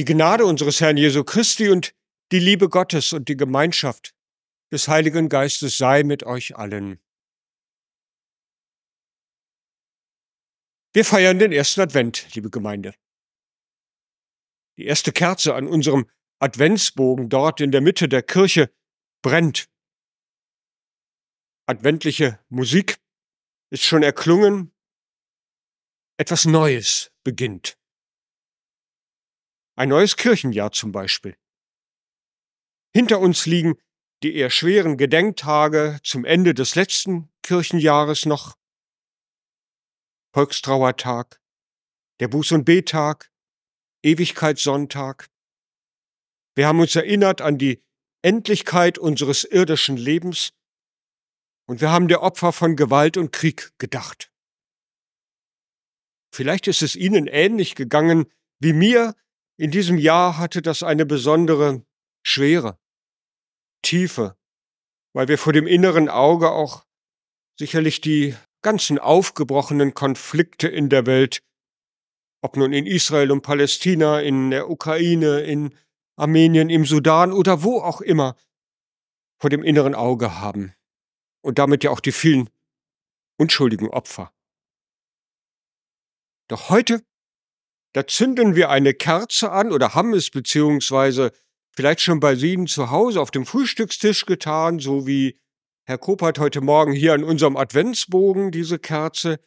Die Gnade unseres Herrn Jesu Christi und die Liebe Gottes und die Gemeinschaft des Heiligen Geistes sei mit euch allen. Wir feiern den ersten Advent, liebe Gemeinde. Die erste Kerze an unserem Adventsbogen dort in der Mitte der Kirche brennt. Adventliche Musik ist schon erklungen. Etwas Neues beginnt. Ein neues Kirchenjahr zum Beispiel. Hinter uns liegen die eher schweren Gedenktage zum Ende des letzten Kirchenjahres noch. Volkstrauertag, der Buß- und Betag, Ewigkeitssonntag. Wir haben uns erinnert an die Endlichkeit unseres irdischen Lebens und wir haben der Opfer von Gewalt und Krieg gedacht. Vielleicht ist es Ihnen ähnlich gegangen wie mir. In diesem Jahr hatte das eine besondere Schwere, Tiefe, weil wir vor dem inneren Auge auch sicherlich die ganzen aufgebrochenen Konflikte in der Welt, ob nun in Israel und Palästina, in der Ukraine, in Armenien, im Sudan oder wo auch immer, vor dem inneren Auge haben. Und damit ja auch die vielen unschuldigen Opfer. Doch heute, da zünden wir eine Kerze an oder haben es beziehungsweise vielleicht schon bei Ihnen zu Hause auf dem Frühstückstisch getan, so wie Herr Kopert heute Morgen hier an unserem Adventsbogen diese Kerze.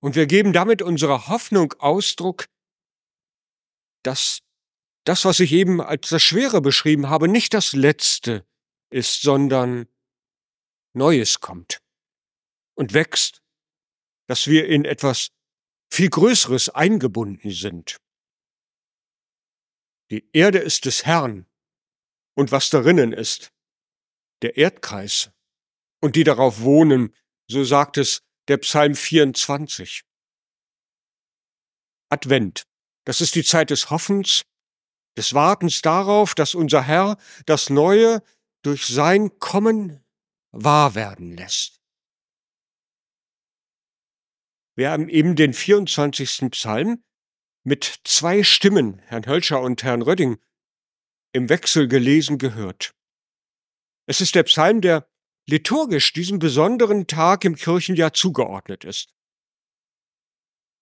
Und wir geben damit unserer Hoffnung Ausdruck, dass das, was ich eben als das Schwere beschrieben habe, nicht das Letzte ist, sondern Neues kommt und wächst, dass wir in etwas viel Größeres eingebunden sind. Die Erde ist des Herrn und was darinnen ist, der Erdkreis und die darauf wohnen, so sagt es der Psalm 24. Advent, das ist die Zeit des Hoffens, des Wartens darauf, dass unser Herr das Neue durch sein Kommen wahr werden lässt. Wir haben eben den 24. Psalm mit zwei Stimmen, Herrn Hölscher und Herrn Rödding, im Wechsel gelesen gehört. Es ist der Psalm, der liturgisch diesem besonderen Tag im Kirchenjahr zugeordnet ist.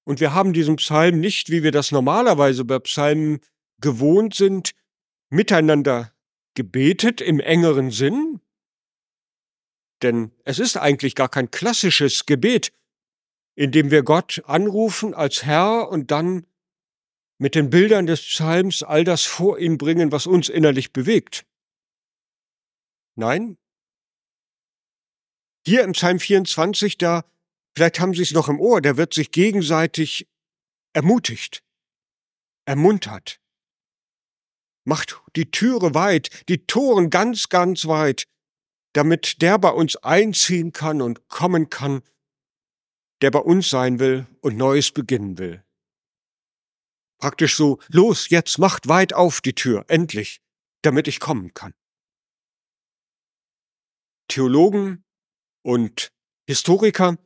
Und wir haben diesen Psalm nicht, wie wir das normalerweise bei Psalmen gewohnt sind, miteinander gebetet im engeren Sinn, denn es ist eigentlich gar kein klassisches Gebet, in dem wir Gott anrufen als Herr und dann mit den Bildern des Psalms all das vor ihn bringen, was uns innerlich bewegt. Nein, hier im Psalm 24, da, vielleicht haben Sie es noch im Ohr, da wird sich gegenseitig ermutigt, ermuntert. Macht die Türe weit, die Toren ganz, ganz weit, damit der bei uns einziehen kann und kommen kann, der bei uns sein will und Neues beginnen will. Praktisch so, los, jetzt macht weit auf die Tür, endlich, damit ich kommen kann. Theologen und Historiker,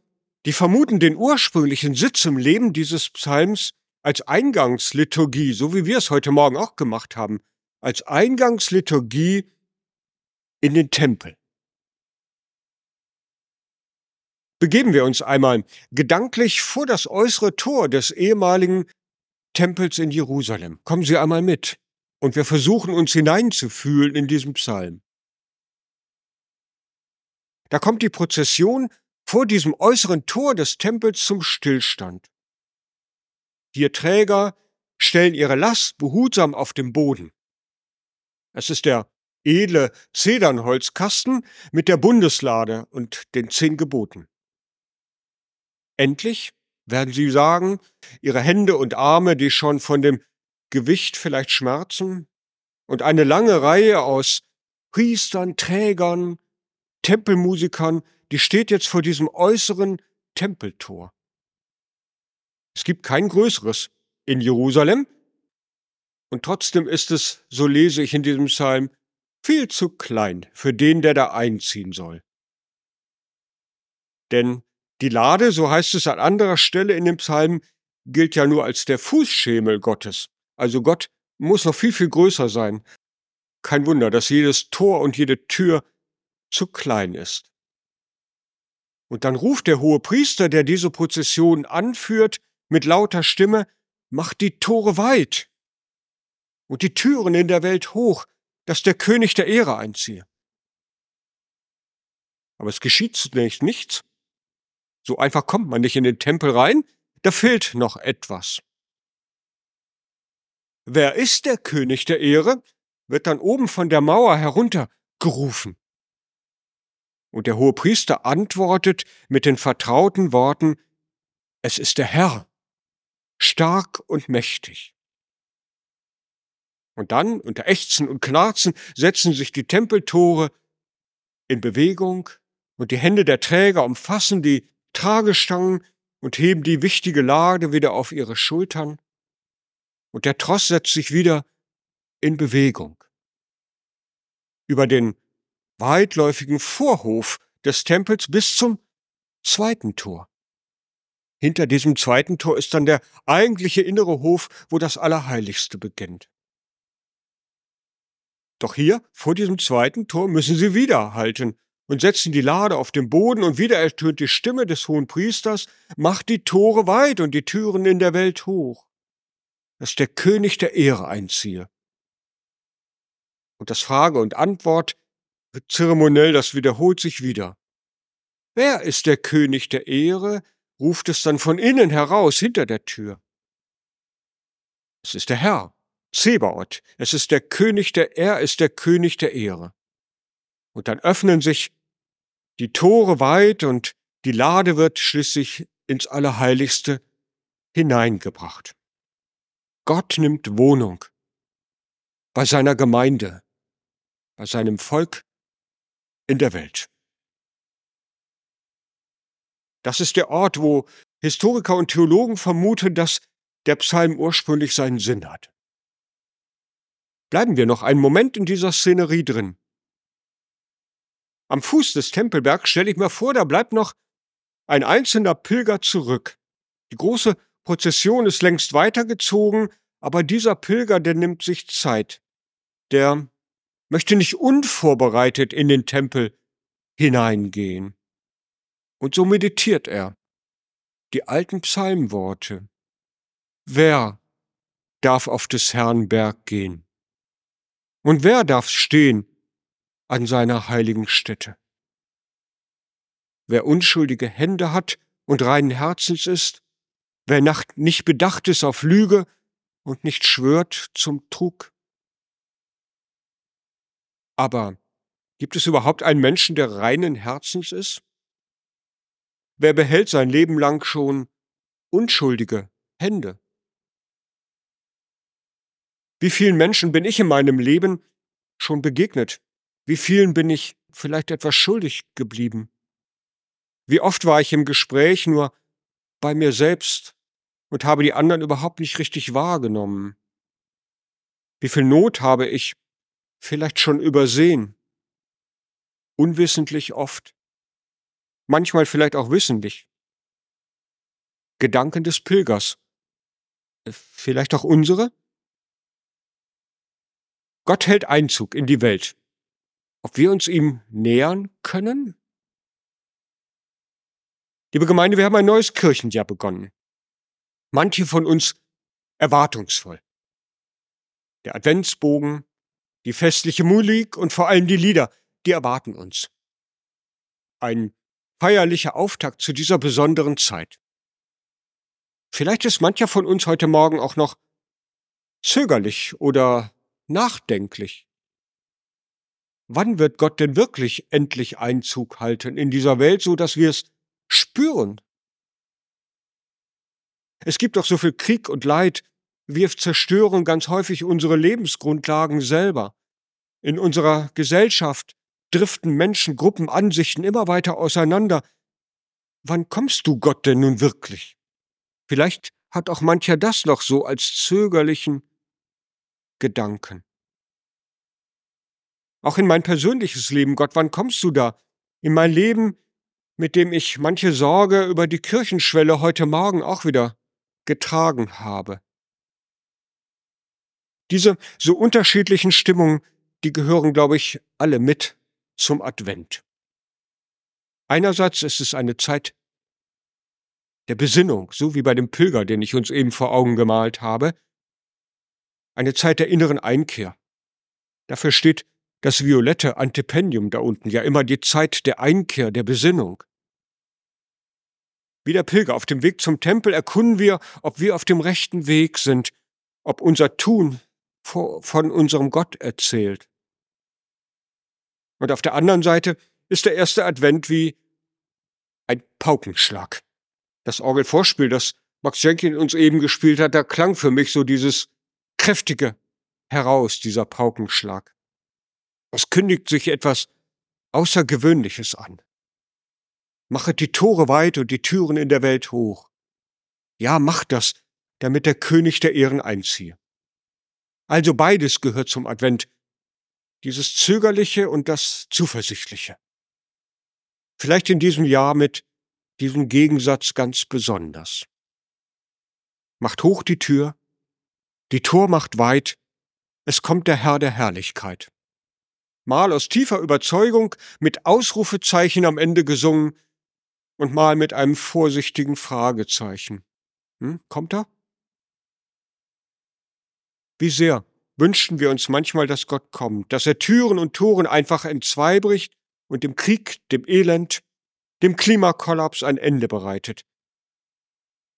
die vermuten den ursprünglichen Sitz im Leben dieses Psalms als Eingangsliturgie, so wie wir es heute Morgen auch gemacht haben, als Eingangsliturgie in den Tempel. Begeben wir uns einmal gedanklich vor das äußere Tor des ehemaligen Tempels in Jerusalem. Kommen Sie einmal mit und wir versuchen uns hineinzufühlen in diesen Psalm. Da kommt die Prozession vor diesem äußeren Tor des Tempels zum Stillstand. Vier Träger stellen ihre Last behutsam auf dem Boden. Es ist der edle Zedernholzkasten mit der Bundeslade und den zehn Geboten. Endlich werden sie sagen, ihre Hände und Arme, die schon von dem Gewicht vielleicht schmerzen, und eine lange Reihe aus Priestern, Trägern, Tempelmusikern, die steht jetzt vor diesem äußeren Tempeltor. Es gibt kein größeres in Jerusalem, und trotzdem ist es, so lese ich in diesem Psalm, viel zu klein für den, der da einziehen soll. Denn die Lade, so heißt es an anderer Stelle in dem Psalm, gilt ja nur als der Fußschemel Gottes. Also Gott muss noch viel, viel größer sein. Kein Wunder, dass jedes Tor und jede Tür zu klein ist. Und dann ruft der hohe Priester, der diese Prozession anführt, mit lauter Stimme, macht die Tore weit und die Türen in der Welt hoch, dass der König der Ehre einziehe. Aber es geschieht zunächst nichts. So einfach kommt man nicht in den Tempel rein, da fehlt noch etwas. Wer ist der König der Ehre? wird dann oben von der Mauer herunter gerufen. Und der hohe Priester antwortet mit den vertrauten Worten, es ist der Herr, stark und mächtig. Und dann, unter Ächzen und Knarzen, setzen sich die Tempeltore in Bewegung und die Hände der Träger umfassen die Tragestangen und heben die wichtige Lade wieder auf ihre Schultern. Und der Tross setzt sich wieder in Bewegung. Über den weitläufigen Vorhof des Tempels bis zum zweiten Tor. Hinter diesem zweiten Tor ist dann der eigentliche innere Hof, wo das Allerheiligste beginnt. Doch hier, vor diesem zweiten Tor, müssen sie wieder halten und setzen die Lade auf den Boden und wieder ertönt die Stimme des hohen Priesters, macht die Tore weit und die Türen in der Welt hoch, dass der König der Ehre einziehe. Und das Frage und Antwort zeremoniell, das wiederholt sich wieder. Wer ist der König der Ehre? ruft es dann von innen heraus hinter der Tür. Es ist der Herr, Zebaoth. Es ist der König der, er ist der König der Ehre. Und dann öffnen sich die Tore weit und die Lade wird schließlich ins Allerheiligste hineingebracht. Gott nimmt Wohnung bei seiner Gemeinde, bei seinem Volk in der Welt. Das ist der Ort, wo Historiker und Theologen vermuten, dass der Psalm ursprünglich seinen Sinn hat. Bleiben wir noch einen Moment in dieser Szenerie drin. Am Fuß des Tempelbergs stelle ich mir vor, da bleibt noch ein einzelner Pilger zurück. Die große Prozession ist längst weitergezogen, aber dieser Pilger, der nimmt sich Zeit. Der möchte nicht unvorbereitet in den Tempel hineingehen. Und so meditiert er. Die alten Psalmworte. Wer darf auf des Herrn Berg gehen? Und wer darf stehen an seiner heiligen Stätte? Wer unschuldige Hände hat und reinen Herzens ist, wer nicht bedacht ist auf Lüge und nicht schwört zum Trug. Aber gibt es überhaupt einen Menschen, der reinen Herzens ist? Wer behält sein Leben lang schon unschuldige Hände? Wie vielen Menschen bin ich in meinem Leben schon begegnet? Wie vielen bin ich vielleicht etwas schuldig geblieben? Wie oft war ich im Gespräch nur bei mir selbst und habe die anderen überhaupt nicht richtig wahrgenommen? Wie viel Not habe ich vielleicht schon übersehen? Unwissentlich oft. Manchmal vielleicht auch wissentlich. Gedanken des Pilgers. Vielleicht auch unsere? Gott hält Einzug in die Welt. Ob wir uns ihm nähern können? Liebe Gemeinde, wir haben ein neues Kirchenjahr begonnen. Manche von uns erwartungsvoll. Der Adventsbogen, die festliche Musik und vor allem die Lieder, die erwarten uns. Ein feierlicher Auftakt zu dieser besonderen Zeit. Vielleicht ist mancher von uns heute Morgen auch noch zögerlich oder nachdenklich. Wann wird Gott denn wirklich endlich Einzug halten in dieser Welt, so dass wir es spüren? Es gibt doch so viel Krieg und Leid, wir zerstören ganz häufig unsere Lebensgrundlagen selber. In unserer Gesellschaft driften Menschen, Gruppen, Ansichten immer weiter auseinander. Wann kommst du Gott denn nun wirklich? Vielleicht hat auch mancher das noch so als zögerlichen Gedanken. Auch in mein persönliches Leben, Gott, wann kommst du da? In mein Leben, mit dem ich manche Sorge über die Kirchenschwelle heute Morgen auch wieder getragen habe. Diese so unterschiedlichen Stimmungen, die gehören, glaube ich, alle mit zum Advent. Einerseits ist es eine Zeit der Besinnung, so wie bei dem Pilger, den ich uns eben vor Augen gemalt habe, eine Zeit der inneren Einkehr. Dafür steht das violette Antipendium da unten, ja immer die Zeit der Einkehr, der Besinnung. Wie der Pilger auf dem Weg zum Tempel erkunden wir, ob wir auf dem rechten Weg sind, ob unser Tun von unserem Gott erzählt. Und auf der anderen Seite ist der erste Advent wie ein Paukenschlag. Das Orgelvorspiel, das Max Jenkins uns eben gespielt hat, da klang für mich so dieses kräftige heraus, dieser Paukenschlag. Es kündigt sich etwas Außergewöhnliches an. Machet die Tore weit und die Türen in der Welt hoch. Ja, macht das, damit der König der Ehren einziehe. Also beides gehört zum Advent, dieses Zögerliche und das Zuversichtliche. Vielleicht in diesem Jahr mit diesem Gegensatz ganz besonders. Macht hoch die Tür, die Tor macht weit, es kommt der Herr der Herrlichkeit. Mal aus tiefer Überzeugung mit Ausrufezeichen am Ende gesungen und mal mit einem vorsichtigen Fragezeichen. Hm, kommt er? Wie sehr wünschten wir uns manchmal, dass Gott kommt, dass er Türen und Toren einfach entzweibricht und dem Krieg, dem Elend, dem Klimakollaps ein Ende bereitet.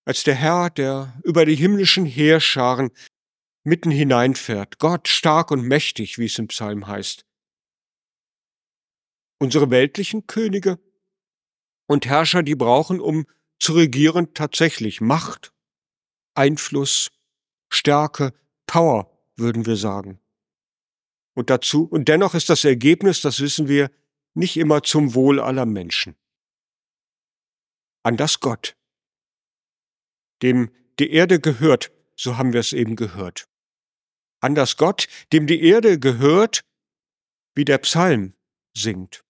Als der Herr, der über die himmlischen Heerscharen mitten hineinfährt, Gott stark und mächtig, wie es im Psalm heißt. Unsere weltlichen Könige und Herrscher, die brauchen, um zu regieren, tatsächlich Macht, Einfluss, Stärke, Power, würden wir sagen. Und dazu, und dennoch ist das Ergebnis, das wissen wir, nicht immer zum Wohl aller Menschen. An das Gott, dem die Erde gehört, so haben wir es eben gehört. An das Gott, dem die Erde gehört, wie der Psalm singt.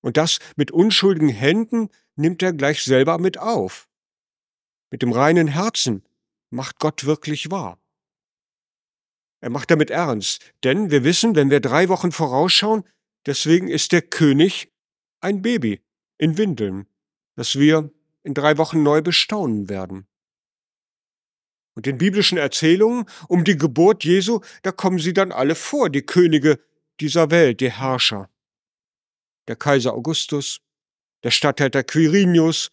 Und das mit unschuldigen Händen nimmt er gleich selber mit auf. Mit dem reinen Herzen macht Gott wirklich wahr. Er macht damit ernst, denn wir wissen, wenn wir drei Wochen vorausschauen, deswegen ist der König ein Baby in Windeln, das wir in drei Wochen neu bestaunen werden. Und in biblischen Erzählungen um die Geburt Jesu, da kommen sie dann alle vor, die Könige dieser Welt, die Herrscher. Der Kaiser Augustus, der Statthalter Quirinius,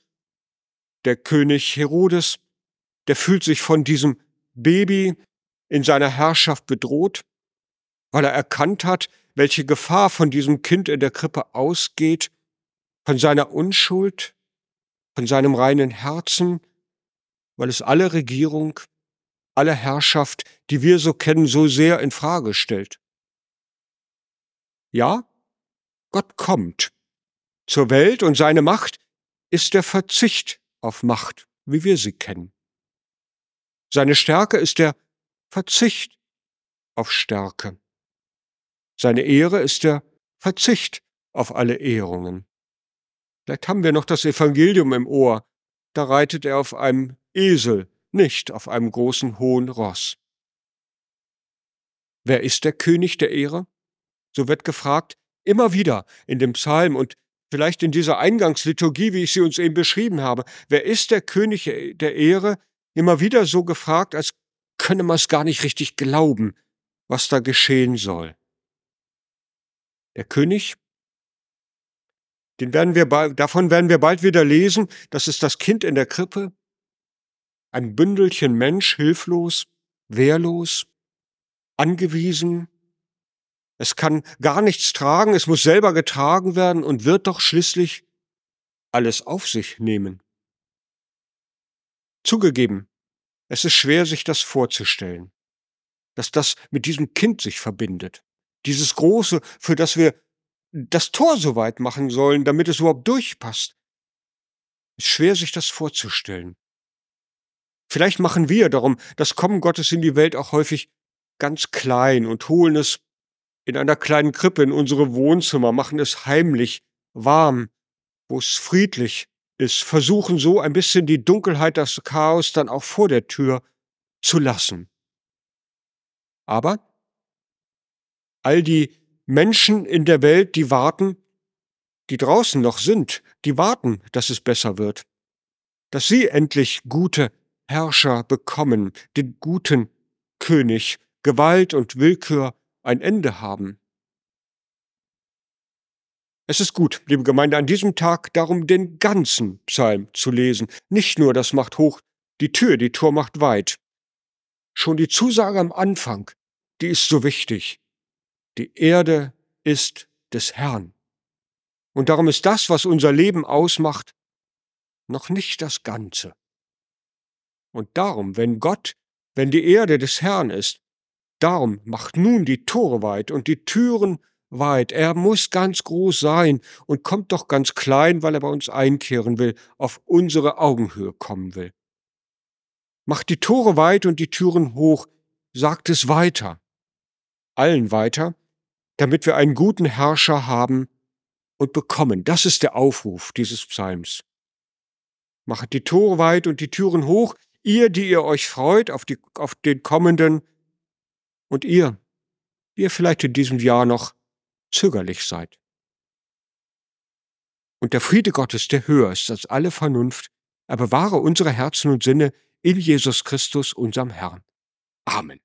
der König Herodes, der fühlt sich von diesem Baby in seiner Herrschaft bedroht, weil er erkannt hat, welche Gefahr von diesem Kind in der Krippe ausgeht, von seiner Unschuld, von seinem reinen Herzen, weil es alle Regierung, alle Herrschaft, die wir so kennen, so sehr in Frage stellt. Ja, Gott kommt zur Welt und seine Macht ist der Verzicht auf Macht, wie wir sie kennen. Seine Stärke ist der Verzicht auf Stärke. Seine Ehre ist der Verzicht auf alle Ehrungen. Vielleicht haben wir noch das Evangelium im Ohr. Da reitet er auf einem Esel, nicht auf einem großen hohen Ross. Wer ist der König der Ehre? So wird gefragt, immer wieder in dem Psalm und vielleicht in dieser Eingangsliturgie, wie ich sie uns eben beschrieben habe. Wer ist der König der Ehre? Immer wieder so gefragt, als könne man es gar nicht richtig glauben, was da geschehen soll. Der König, den werden wir bald, davon werden wir bald wieder lesen, das ist das Kind in der Krippe, ein Bündelchen Mensch, hilflos, wehrlos, angewiesen, es kann gar nichts tragen, es muss selber getragen werden und wird doch schließlich alles auf sich nehmen. Zugegeben, es ist schwer, sich das vorzustellen, dass das mit diesem Kind sich verbindet. Dieses Große, für das wir das Tor so weit machen sollen, damit es überhaupt durchpasst. Es ist schwer, sich das vorzustellen. Vielleicht machen wir darum das Kommen Gottes in die Welt auch häufig ganz klein und holen es in einer kleinen Krippe in unsere Wohnzimmer, machen es heimlich, warm, wo es friedlich ist, versuchen so ein bisschen die Dunkelheit, das Chaos dann auch vor der Tür zu lassen. Aber all die Menschen in der Welt, die warten, die draußen noch sind, die warten, dass es besser wird, dass sie endlich gute Herrscher bekommen, den guten König, Gewalt und Willkür ein Ende haben. Es ist gut, liebe Gemeinde, an diesem Tag darum den ganzen Psalm zu lesen, nicht nur das macht hoch die Tür, die Tor macht weit. Schon die Zusage am Anfang, die ist so wichtig. Die Erde ist des Herrn. Und darum ist das, was unser Leben ausmacht, noch nicht das Ganze. Und darum, wenn Gott, wenn die Erde des Herrn ist, darum macht nun die Tore weit und die Türen weit. Er muss ganz groß sein und kommt doch ganz klein, weil er bei uns einkehren will, auf unsere Augenhöhe kommen will. Macht die Tore weit und die Türen hoch, sagt es weiter. Allen weiter, damit wir einen guten Herrscher haben und bekommen. Das ist der Aufruf dieses Psalms. Machet die Tore weit und die Türen hoch, ihr, die ihr euch freut auf, die, auf den kommenden, und ihr, ihr vielleicht in diesem Jahr noch zögerlich seid. Und der Friede Gottes, der höher ist als alle Vernunft, er bewahre unsere Herzen und Sinne in Jesus Christus, unserem Herrn. Amen.